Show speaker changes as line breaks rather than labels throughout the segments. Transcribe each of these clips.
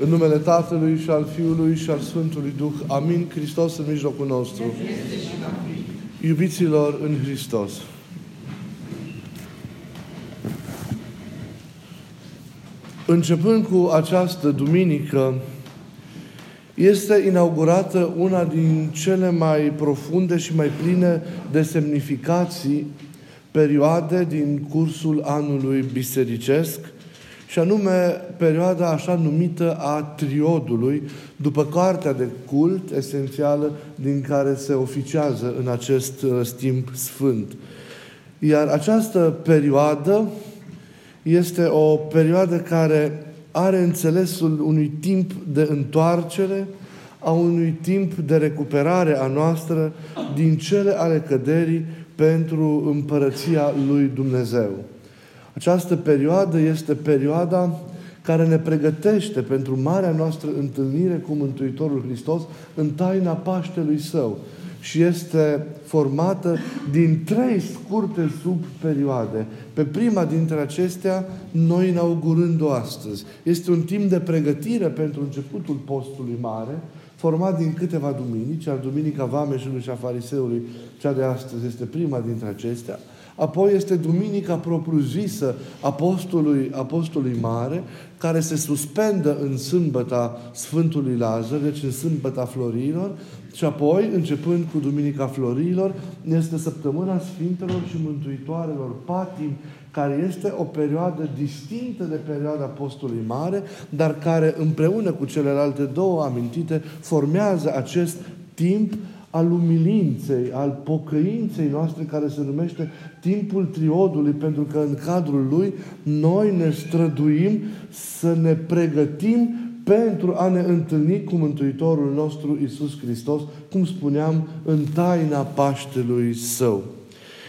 În numele Tatălui și al Fiului și al Sfântului Duh. Amin. Hristos în mijlocul nostru. Iubiților în Hristos. Începând cu această duminică, este inaugurată una din cele mai profunde și mai pline de semnificații perioade din cursul anului bisericesc, și anume perioada așa numită a triodului, după cartea de cult esențială din care se oficiază în acest uh, timp sfânt. Iar această perioadă este o perioadă care are înțelesul unui timp de întoarcere, a unui timp de recuperare a noastră din cele ale căderii pentru împărăția lui Dumnezeu. Această perioadă este perioada care ne pregătește pentru marea noastră întâlnire cu Mântuitorul Hristos în taina Paștelui Său și este formată din trei scurte subperioade. Pe prima dintre acestea, noi inaugurând-o astăzi. Este un timp de pregătire pentru începutul postului mare, format din câteva duminici, al Duminica Vameșului și a Fariseului, cea de astăzi este prima dintre acestea. Apoi este Duminica propriu-zisă Apostolului, Apostolului Mare, care se suspendă în sâmbăta Sfântului Lazar, deci în sâmbăta Florilor, și apoi, începând cu Duminica Florilor, este Săptămâna Sfintelor și Mântuitoarelor Patim, care este o perioadă distinctă de perioada Apostolului Mare, dar care împreună cu celelalte două amintite formează acest timp al umilinței, al pocăinței noastre care se numește timpul triodului, pentru că în cadrul lui noi ne străduim să ne pregătim pentru a ne întâlni cu Mântuitorul nostru Isus Hristos, cum spuneam, în taina Paștelui Său.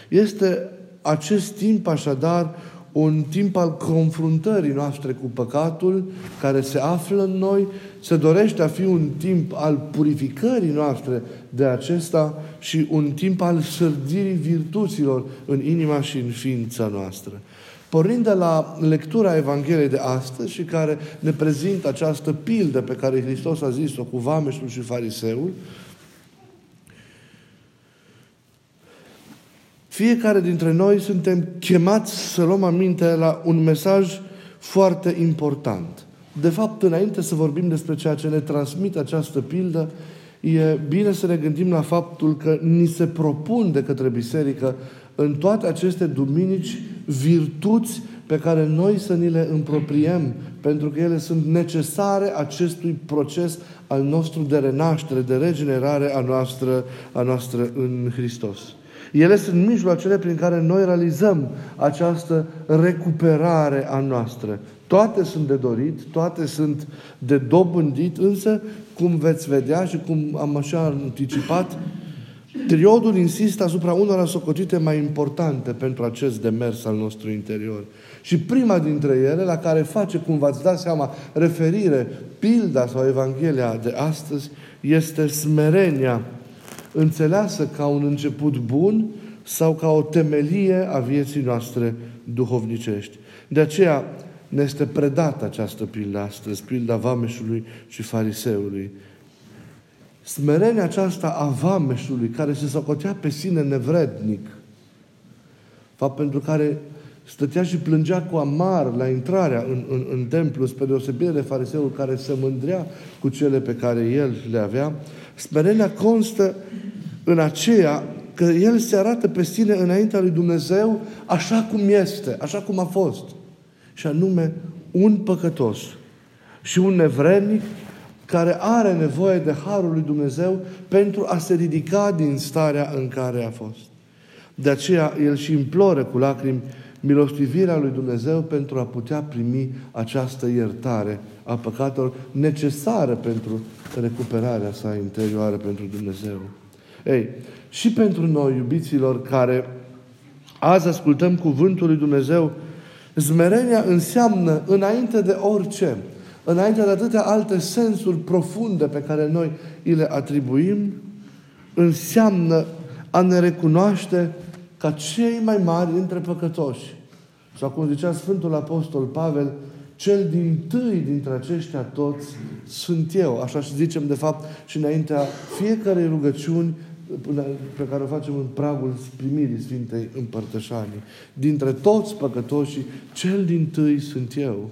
Este acest timp, așadar, un timp al confruntării noastre cu păcatul care se află în noi, se dorește a fi un timp al purificării noastre de acesta și un timp al sărdirii virtuților în inima și în ființa noastră. Pornind de la lectura Evangheliei de astăzi și care ne prezintă această pildă pe care Hristos a zis-o cu vameșul și fariseul, Fiecare dintre noi suntem chemați să luăm aminte la un mesaj foarte important. De fapt, înainte să vorbim despre ceea ce ne transmite această pildă, e bine să ne gândim la faptul că ni se propun de către biserică în toate aceste duminici virtuți pe care noi să ni le împropriem, pentru că ele sunt necesare acestui proces al nostru de renaștere, de regenerare a noastră, a noastră în Hristos. Ele sunt mijloacele prin care noi realizăm această recuperare a noastră. Toate sunt de dorit, toate sunt de dobândit, însă, cum veți vedea și cum am așa anticipat, Triodul insistă asupra unora socotite mai importante pentru acest demers al nostru interior. Și prima dintre ele, la care face, cum v-ați dat seama, referire, pilda sau Evanghelia de astăzi, este smerenia înțeleasă ca un început bun sau ca o temelie a vieții noastre duhovnicești. De aceea ne este predată această pildă astăzi, pilda vameșului și fariseului. Smerenia aceasta a vameșului, care se socotea pe sine nevrednic, fapt pentru care stătea și plângea cu amar la intrarea în, în, în templu, spre deosebire de fariseul care se mândrea cu cele pe care el le avea, smerenia constă în aceea că el se arată pe sine înaintea lui Dumnezeu așa cum este, așa cum a fost. Și anume, un păcătos și un nevrednic care are nevoie de harul lui Dumnezeu pentru a se ridica din starea în care a fost. De aceea el și imploră cu lacrimi milostivirea lui Dumnezeu pentru a putea primi această iertare a păcatelor necesară pentru recuperarea sa interioară pentru Dumnezeu. Ei, și pentru noi, iubiților, care azi ascultăm cuvântul lui Dumnezeu, zmerenia înseamnă, înainte de orice, înainte de atâtea alte sensuri profunde pe care noi îi le atribuim, înseamnă a ne recunoaște ca cei mai mari dintre păcătoși. Sau cum zicea Sfântul Apostol Pavel, cel din tâi dintre aceștia toți sunt eu. Așa și zicem, de fapt, și înaintea fiecarei rugăciuni pe care o facem în pragul primirii Sfintei Împărtășanii. Dintre toți păcătoșii, cel din tâi sunt eu.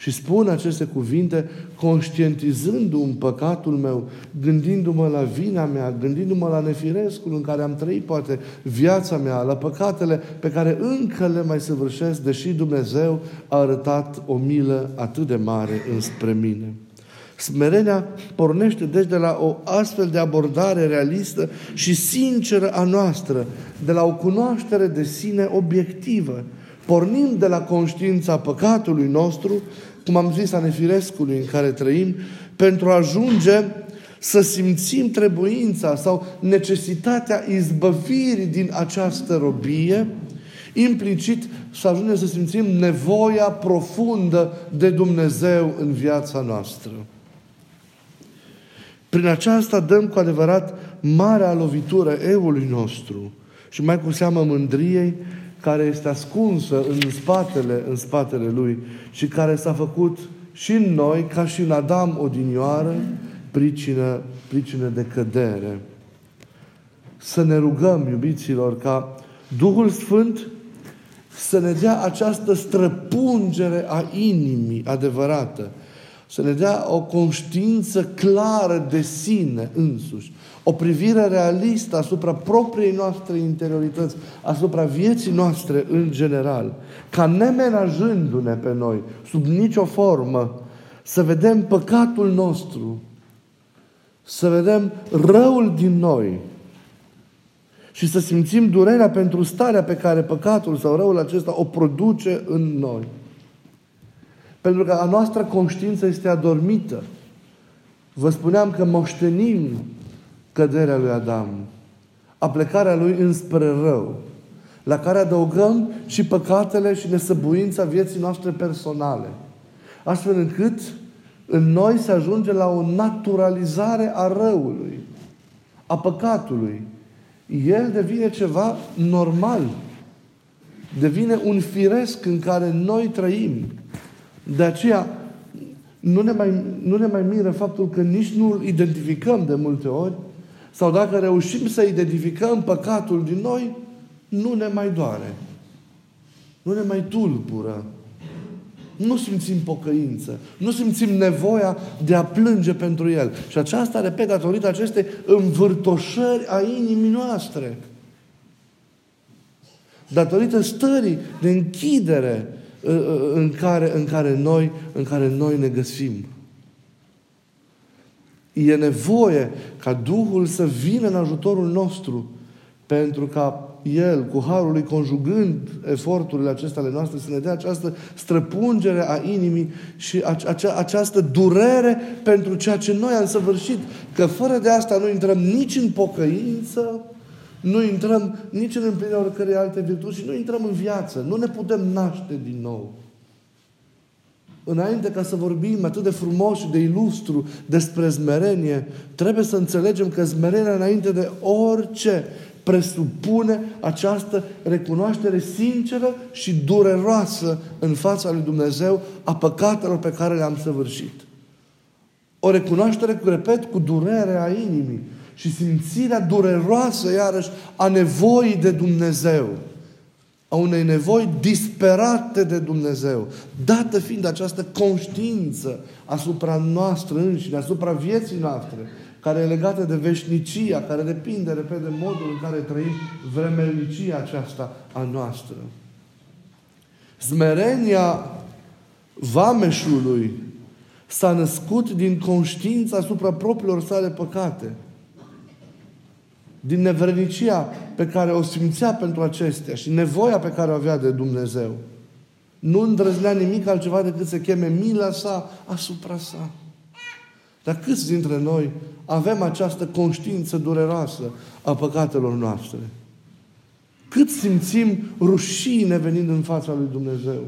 Și spun aceste cuvinte conștientizându-mi păcatul meu, gândindu-mă la vina mea, gândindu-mă la nefirescul în care am trăit poate viața mea, la păcatele pe care încă le mai săvârșesc, deși Dumnezeu a arătat o milă atât de mare înspre mine. Smerenia pornește deci de la o astfel de abordare realistă și sinceră a noastră, de la o cunoaștere de sine obiectivă. Pornim de la conștiința păcatului nostru, cum am zis, a nefirescului în care trăim, pentru a ajunge să simțim trebuința sau necesitatea izbăvirii din această robie, implicit să ajungem să simțim nevoia profundă de Dumnezeu în viața noastră. Prin aceasta dăm cu adevărat marea lovitură eului nostru și mai cu seamă mândriei care este ascunsă în spatele, în spatele lui și care s-a făcut și în noi, ca și în Adam odinioară, pricină, pricină de cădere. Să ne rugăm, iubiților, ca Duhul Sfânt să ne dea această străpungere a inimii adevărată, să ne dea o conștiință clară de sine însuși, o privire realistă asupra propriei noastre interiorități, asupra vieții noastre în general, ca nemenajându-ne pe noi, sub nicio formă, să vedem păcatul nostru, să vedem răul din noi și să simțim durerea pentru starea pe care păcatul sau răul acesta o produce în noi. Pentru că a noastră conștiință este adormită. Vă spuneam că moștenim căderea lui Adam, aplecarea lui înspre rău, la care adăugăm și păcatele și nesăbuința vieții noastre personale. Astfel încât în noi se ajunge la o naturalizare a răului, a păcatului. El devine ceva normal. Devine un firesc în care noi trăim. De aceea, nu ne, mai, nu ne mai miră faptul că nici nu îl identificăm de multe ori, sau dacă reușim să identificăm păcatul din noi, nu ne mai doare. Nu ne mai tulbură. Nu simțim pocăință. Nu simțim nevoia de a plânge pentru El. Și aceasta, repet, datorită acestei învârtoșări a inimii noastre. Datorită stării de închidere Uh, uh, în care, în care, noi, în care noi ne găsim. E nevoie ca Duhul să vină în ajutorul nostru pentru ca El, cu Harul lui, conjugând eforturile acestea ale noastre, să ne dea această străpungere a inimii și acea, această durere pentru ceea ce noi am săvârșit. Că fără de asta nu intrăm nici în pocăință, nu intrăm nici în împlinirea oricărei alte virtuți și nu intrăm în viață. Nu ne putem naște din nou. Înainte ca să vorbim atât de frumos și de ilustru despre zmerenie, trebuie să înțelegem că zmerenia înainte de orice presupune această recunoaștere sinceră și dureroasă în fața lui Dumnezeu a păcatelor pe care le-am săvârșit. O recunoaștere, cu repet, cu durerea inimii și simțirea dureroasă, iarăși, a nevoii de Dumnezeu. A unei nevoi disperate de Dumnezeu. Dată fiind această conștiință asupra noastră înșine, asupra vieții noastre, care e legată de veșnicia, care depinde, repede, de modul în care trăim vremelnicia aceasta a noastră. Smerenia vameșului s-a născut din conștiința asupra propriilor sale păcate din nevrenicia pe care o simțea pentru acestea și nevoia pe care o avea de Dumnezeu. Nu îndrăznea nimic altceva decât să cheme mila sa asupra sa. Dar câți dintre noi avem această conștiință dureroasă a păcatelor noastre? Cât simțim rușine venind în fața lui Dumnezeu?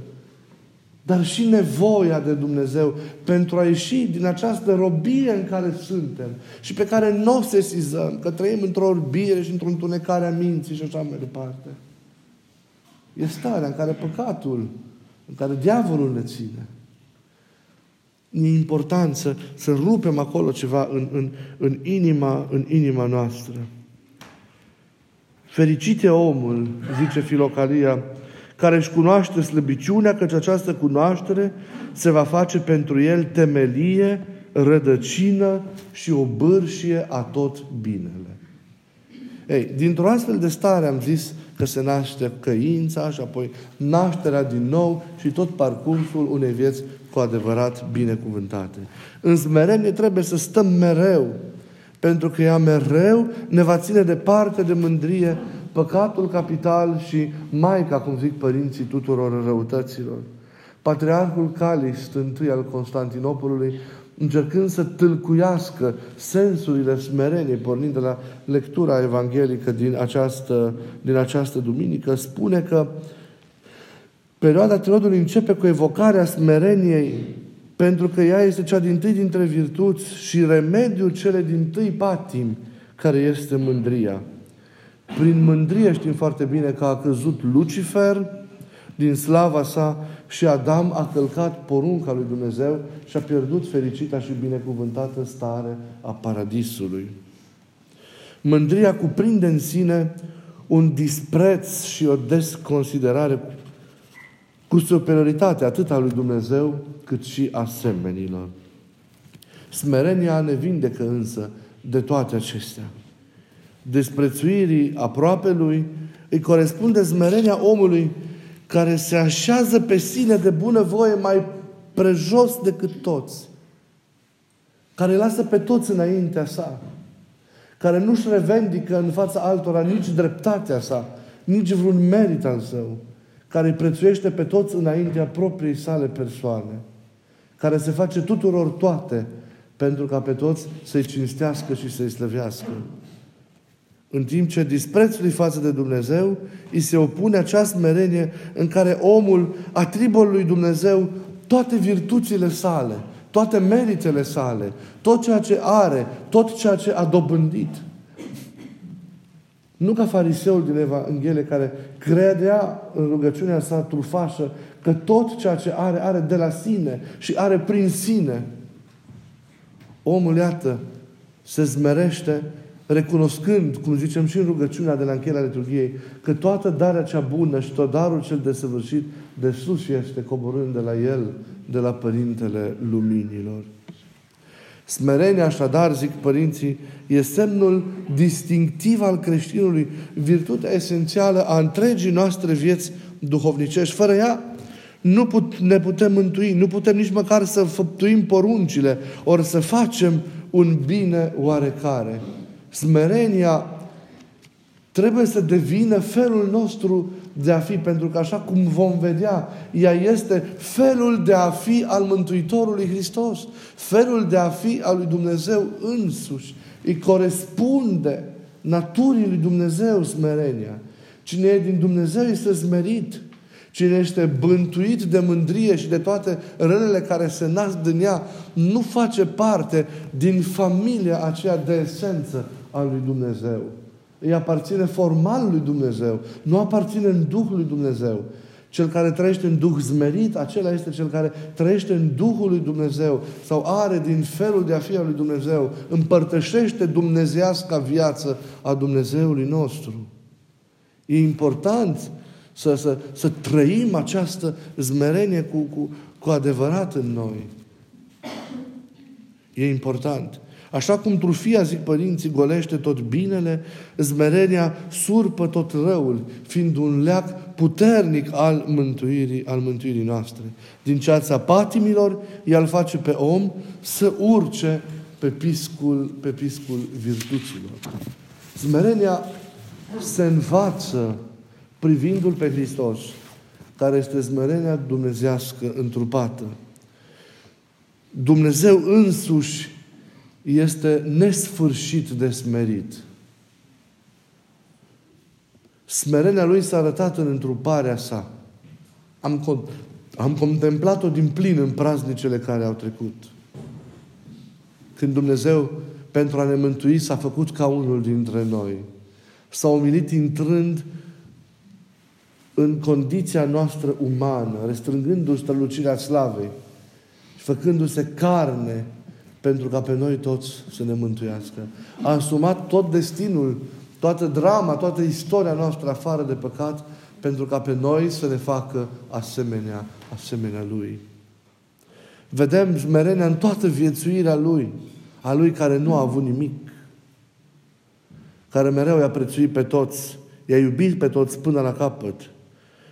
Dar și nevoia de Dumnezeu pentru a ieși din această robie în care suntem și pe care nu o sesizăm, că trăim într-o orbire și într-o întunecare a minții și așa mai departe. E starea în care păcatul, în care diavolul ne ține. E important să, să rupem acolo ceva în, în, în, inima, în inima noastră. Fericit e omul, zice Filocalia, care își cunoaște slăbiciunea, căci această cunoaștere se va face pentru el temelie, rădăcină și o bârșie a tot binele. Ei, dintr-o astfel de stare am zis că se naște căința și apoi nașterea din nou și tot parcursul unei vieți cu adevărat binecuvântate. În smerenie trebuie să stăm mereu, pentru că ea mereu ne va ține departe de mândrie, păcatul capital și Maica, cum zic părinții tuturor răutăților. Patriarhul Calist, întâi al Constantinopolului, încercând să tâlcuiască sensurile smereniei, pornind de la lectura evanghelică din această, din această duminică, spune că perioada trilodului începe cu evocarea smereniei, pentru că ea este cea din tâi dintre virtuți și remediul cele din tâi patim, care este mândria. Prin mândrie știm foarte bine că a căzut Lucifer din slava sa și Adam a călcat porunca lui Dumnezeu și a pierdut fericita și binecuvântată stare a paradisului. Mândria cuprinde în sine un dispreț și o desconsiderare cu superioritate atât a lui Dumnezeu cât și a semenilor. Smerenia ne vindecă însă de toate acestea. Desprețuirii aproape lui îi corespunde smerenia omului care se așează pe sine de bunăvoie mai prejos decât toți, care lasă pe toți înaintea sa, care nu-și revendică în fața altora nici dreptatea sa, nici vreun merit al său, care îi prețuiește pe toți înaintea propriei sale persoane, care se face tuturor toate pentru ca pe toți să-i cinstească și să-i slăvească. În timp ce disprețului față de Dumnezeu îi se opune acea smerenie în care omul atribuie lui Dumnezeu toate virtuțile sale, toate meritele sale, tot ceea ce are, tot ceea ce a dobândit. Nu ca fariseul din Evanghelie care credea în rugăciunea sa trufașă că tot ceea ce are, are de la sine și are prin sine. Omul, iată, se zmerește recunoscând, cum zicem și în rugăciunea de la încheierea liturgiei, că toată darea cea bună și tot darul cel desăvârșit de sus este coborând de la El, de la Părintele Luminilor. Smerenia, așadar, zic părinții, e semnul distinctiv al creștinului, virtutea esențială a întregii noastre vieți duhovnicești. Fără ea, nu put, ne putem mântui, nu putem nici măcar să făptuim poruncile, ori să facem un bine oarecare. Smerenia trebuie să devină felul nostru de a fi, pentru că așa cum vom vedea, ea este felul de a fi al Mântuitorului Hristos, felul de a fi al lui Dumnezeu însuși. Îi corespunde naturii lui Dumnezeu smerenia. Cine e din Dumnezeu este smerit. Cine este bântuit de mândrie și de toate relele care se nasc din ea, nu face parte din familia aceea de esență al lui Dumnezeu. Îi aparține formal lui Dumnezeu, nu aparține în Duhul lui Dumnezeu. Cel care trăiește în Duh zmerit, acela este cel care trăiește în Duhul lui Dumnezeu sau are din felul de a fi al lui Dumnezeu, împărtășește dumnezeasca viață a Dumnezeului nostru. E important să, să, să trăim această zmerenie cu, cu, cu adevărat în noi. E important. Așa cum trufia, zic părinții, golește tot binele, zmerenia surpă tot răul, fiind un leac puternic al mântuirii, al mântuirii noastre. Din ceața patimilor, ea îl face pe om să urce pe piscul, pe piscul virtuților. Zmerenia se învață privindu-L pe Hristos, care este zmerenia dumnezească întrupată. Dumnezeu însuși este nesfârșit de smerit. Smerenia Lui s-a arătat în întruparea sa. Am, am contemplat-o din plin în praznicele care au trecut. Când Dumnezeu, pentru a ne mântui, s-a făcut ca unul dintre noi. S-a umilit intrând în condiția noastră umană, restrângându-și strălucirea slavei și făcându-se carne pentru ca pe noi toți să ne mântuiască. A asumat tot destinul, toată drama, toată istoria noastră afară de păcat, pentru ca pe noi să ne facă asemenea, asemenea Lui. Vedem smerenia în toată viețuirea Lui, a Lui care nu a avut nimic, care mereu i-a prețuit pe toți, i-a iubit pe toți până la capăt.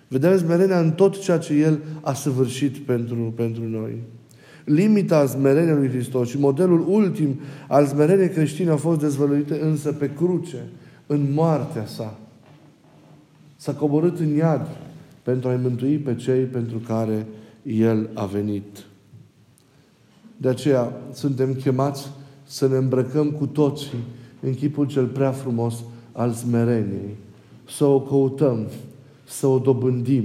Vedem smerenia în tot ceea ce El a săvârșit pentru, pentru noi. Limita smereniei lui Hristos și modelul ultim al smereniei creștine a fost dezvăluite însă pe cruce, în moartea sa. S-a coborât în iad pentru a-i mântui pe cei pentru care El a venit. De aceea suntem chemați să ne îmbrăcăm cu toții în chipul cel prea frumos al smereniei, să o căutăm, să o dobândim,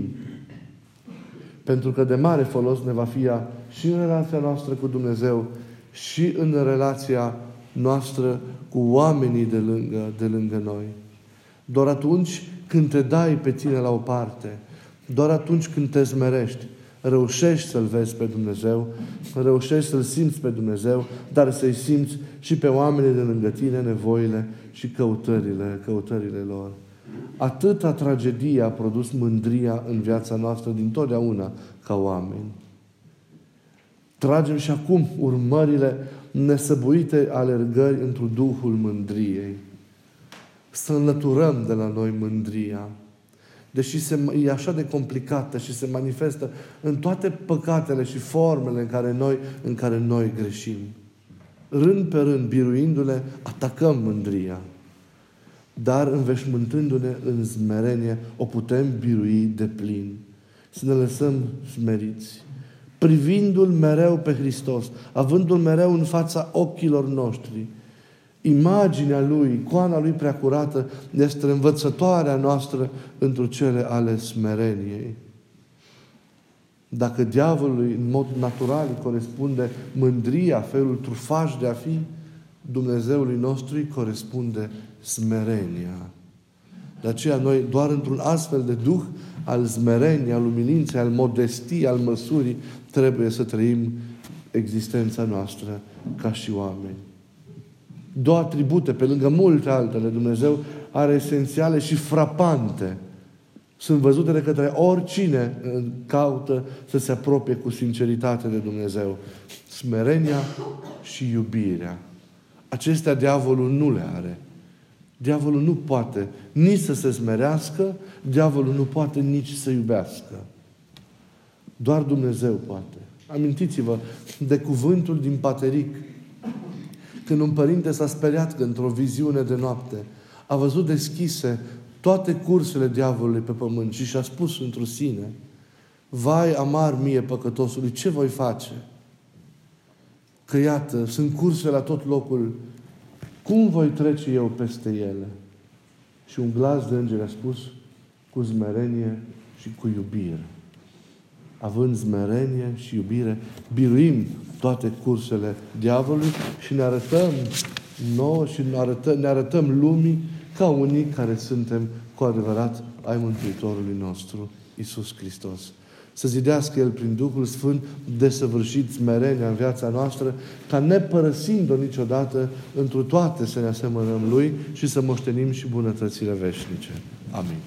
pentru că de mare folos ne va fi ea și în relația noastră cu Dumnezeu și în relația noastră cu oamenii de lângă, de lângă noi. Doar atunci când te dai pe tine la o parte, doar atunci când te smerești, reușești să-L vezi pe Dumnezeu, reușești să-L simți pe Dumnezeu, dar să-i simți și pe oamenii de lângă tine nevoile și căutările, căutările lor. Atâta tragedie a produs mândria în viața noastră din totdeauna ca oameni. Tragem și acum urmările nesăbuite alergări într-un duhul mândriei. Să înlăturăm de la noi mândria. Deși se, e așa de complicată și se manifestă în toate păcatele și formele în care noi, în care noi greșim. Rând pe rând, biruindu-le, atacăm mândria. Dar înveșmântându-ne în smerenie, o putem birui de plin. Să ne lăsăm smeriți privindu-L mereu pe Hristos, avându-L mereu în fața ochilor noștri. Imaginea Lui, icoana Lui preacurată, este învățătoarea noastră într cele ale smereniei. Dacă diavolului în mod natural îi corespunde mândria, felul trufaj de a fi, Dumnezeului nostru îi corespunde smerenia. De aceea noi doar într-un astfel de duh al smereniei, al umilinței, al modestiei, al măsurii, trebuie să trăim existența noastră ca și oameni. Două atribute, pe lângă multe altele, Dumnezeu are esențiale și frapante. Sunt văzute de către oricine caută să se apropie cu sinceritate de Dumnezeu. Smerenia și iubirea. Acestea diavolul nu le are. Diavolul nu poate nici să se smerească, diavolul nu poate nici să iubească. Doar Dumnezeu poate. Amintiți-vă de cuvântul din Pateric. Când un părinte s-a speriat că într-o viziune de noapte a văzut deschise toate cursele diavolului pe pământ și și-a spus într sine, Vai amar mie păcătosului, ce voi face? Că iată, sunt curse la tot locul, cum voi trece eu peste ele? Și un glas de înger a spus, cu zmerenie și cu iubire având zmerenie și iubire, biruim toate cursele diavolului și ne arătăm nouă și ne arătăm, ne arătăm lumii ca unii care suntem cu adevărat ai Mântuitorului nostru, Isus Hristos. Să zidească El prin Duhul Sfânt desăvârșit smerenia în viața noastră, ca ne părăsind-o niciodată, întru toate să ne asemănăm Lui și să moștenim și bunătățile veșnice. Amin.